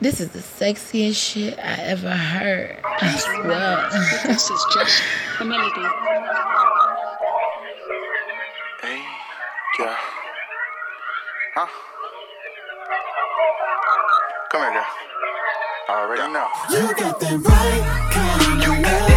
This is the sexiest shit I ever heard. I swear. this is just the melody. Hey, girl. Huh? Come here, girl. I already know. You got that right kind of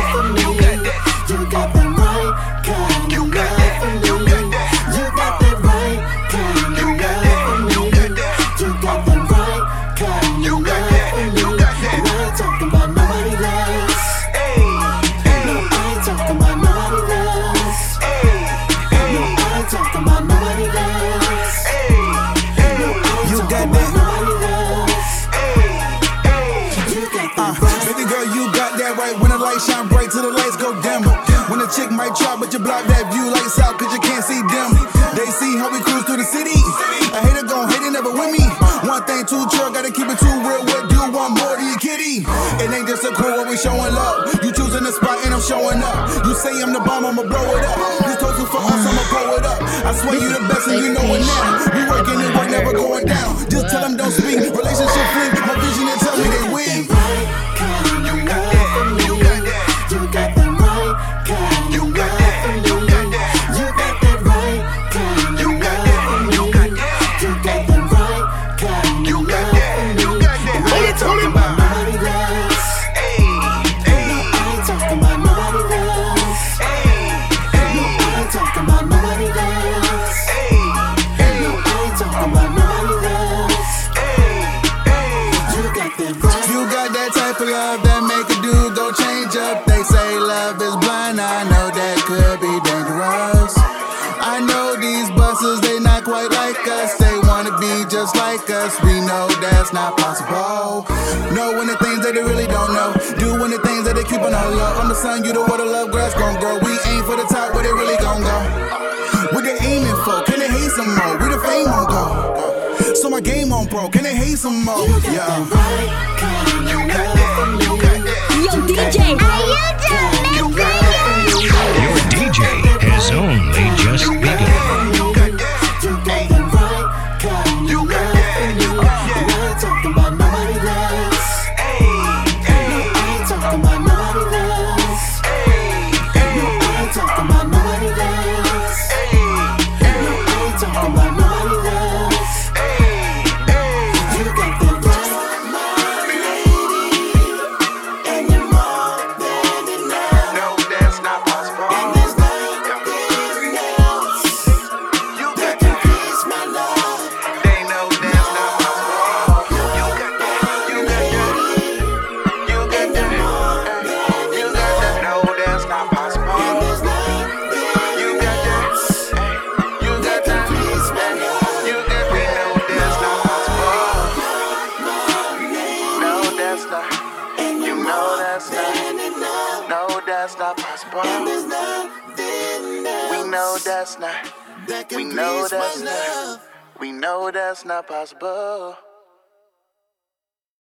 When lights shine bright till the lights go dim. When the chick might try, but you block that view lights out cause you can't see them. They see how we cruise through the city. I hate a hater gon' hate it, never with me. One thing too true, gotta keep it too real. What do you want more to your kitty? It ain't just a crew where we showing love. You choosing the spot and I'm showing up. You say I'm the bomb, I'ma blow it up. This toast for us, I'ma blow it up. I swear you the best and you know it now. We working it, work never going down. Just tell them don't speak. Love that make a dude go change up. They say love is blind. I know that could be dangerous. I know these busters, they not quite like us. They wanna be just like us. We know that's not possible. Knowing the things that they really don't know. Doing the things that they keep on the low. I'm the sun, you the water, love grass gon' grow. We aim for the top, where they really gon' go. What they aiming for? Can they hate some more? Where the fame won't go? So my game on pro, can they hate some more? You got Yeah. Yo, DJ. That's not possible. We know that's not. We know that's not. We know that's not possible.